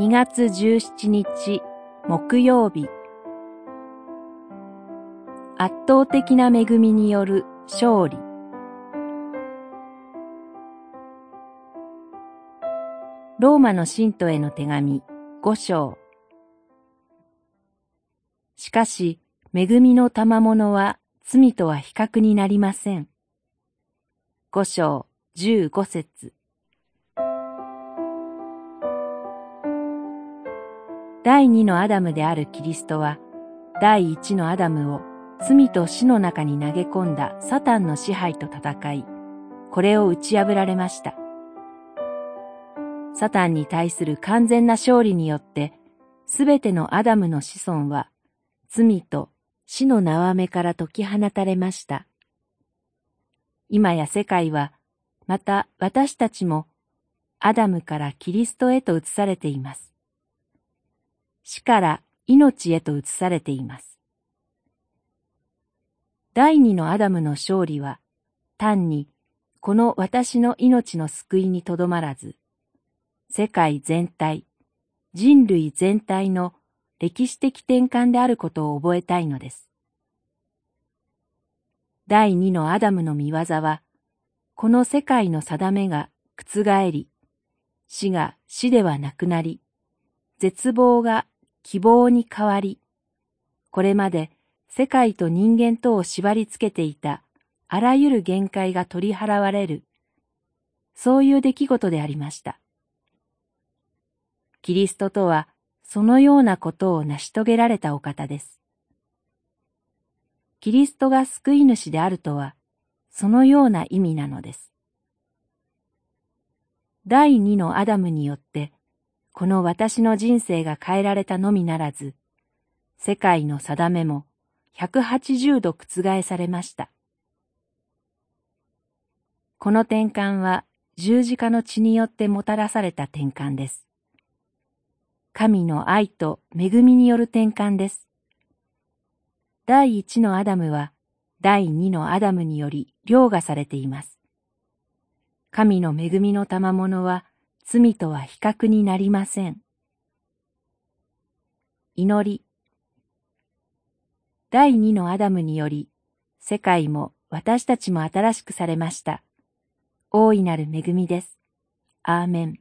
2月17日木曜日。圧倒的な恵みによる勝利。ローマの信徒への手紙五章。しかし恵みの賜物は罪とは比較になりません。五章十五節。第二のアダムであるキリストは、第一のアダムを罪と死の中に投げ込んだサタンの支配と戦い、これを打ち破られました。サタンに対する完全な勝利によって、すべてのアダムの子孫は、罪と死の縄目から解き放たれました。今や世界は、また私たちも、アダムからキリストへと移されています。死から命へと移されています。第二のアダムの勝利は、単にこの私の命の救いにとどまらず、世界全体、人類全体の歴史的転換であることを覚えたいのです。第二のアダムの見業は、この世界の定めが覆り、死が死ではなくなり、絶望が希望に変わり、これまで世界と人間とを縛り付けていたあらゆる限界が取り払われる、そういう出来事でありました。キリストとはそのようなことを成し遂げられたお方です。キリストが救い主であるとは、そのような意味なのです。第二のアダムによってこの私の人生が変えられたのみならず、世界の定めも180度覆されました。この転換は十字架の血によってもたらされた転換です。神の愛と恵みによる転換です。第一のアダムは第二のアダムにより凌駕されています。神の恵みの賜物は罪とは比較になりません。祈り。第二のアダムにより、世界も私たちも新しくされました。大いなる恵みです。アーメン。